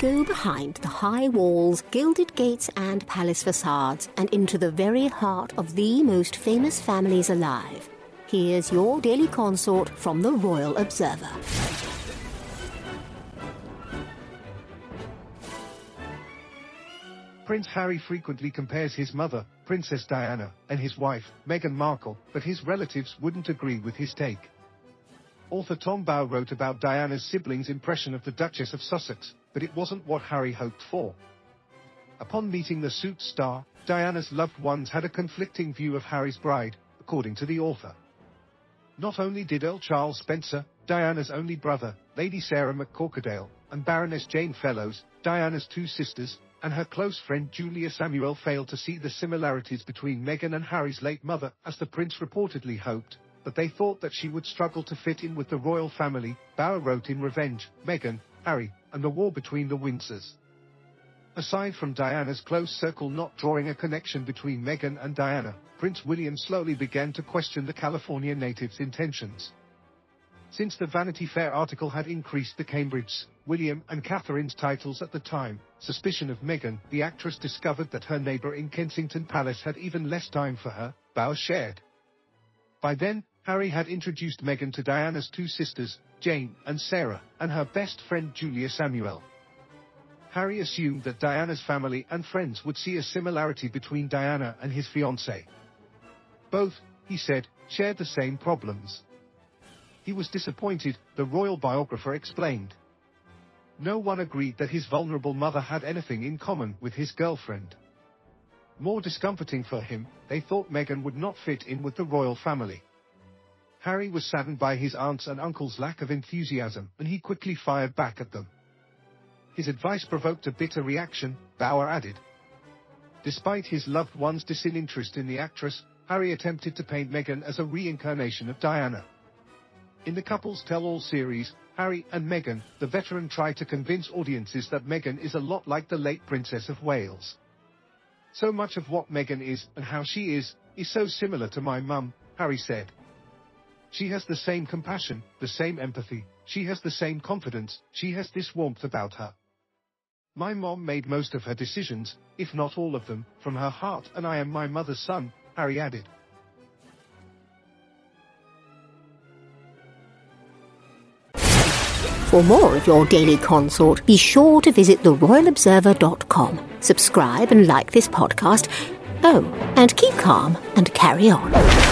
go behind the high walls, gilded gates, and palace facades and into the very heart of the most famous families alive. Here's your daily consort from the Royal Observer. Prince Harry frequently compares his mother, Princess Diana, and his wife, Meghan Markle, but his relatives wouldn't agree with his take. Author Tom Bower wrote about Diana's siblings' impression of the Duchess of Sussex, but it wasn't what Harry hoped for. Upon meeting the Suits star, Diana's loved ones had a conflicting view of Harry's bride, according to the author. Not only did Earl Charles Spencer, Diana's only brother, Lady Sarah McCorquodale, and Baroness Jane Fellowes, Diana's two sisters, and her close friend Julia Samuel failed to see the similarities between Meghan and Harry's late mother, as the prince reportedly hoped, but they thought that she would struggle to fit in with the royal family, Bower wrote in Revenge, Meghan, Harry, and the war between the Windsors. Aside from Diana's close circle not drawing a connection between Meghan and Diana, Prince William slowly began to question the California native's intentions. Since the Vanity Fair article had increased the Cambridge, William and Catherine's titles at the time, suspicion of Meghan, the actress discovered that her neighbor in Kensington Palace had even less time for her, Bower shared. By then, Harry had introduced Meghan to Diana's two sisters, Jane and Sarah, and her best friend Julia Samuel. Harry assumed that Diana's family and friends would see a similarity between Diana and his fiancée. Both, he said, shared the same problems. He was disappointed, the royal biographer explained. No one agreed that his vulnerable mother had anything in common with his girlfriend. More discomforting for him, they thought Meghan would not fit in with the royal family. Harry was saddened by his aunts and uncles' lack of enthusiasm, and he quickly fired back at them. His advice provoked a bitter reaction, Bower added. Despite his loved one's disinterest in the actress, Harry attempted to paint Meghan as a reincarnation of Diana. In the couple's tell-all series, Harry and Meghan, the veteran tried to convince audiences that Meghan is a lot like the late Princess of Wales. So much of what Meghan is, and how she is, is so similar to my mum, Harry said. She has the same compassion, the same empathy, she has the same confidence, she has this warmth about her. My mom made most of her decisions, if not all of them, from her heart and I am my mother's son, Harry added. For more of your daily consort, be sure to visit theroyalobserver.com. Subscribe and like this podcast. Oh, and keep calm and carry on.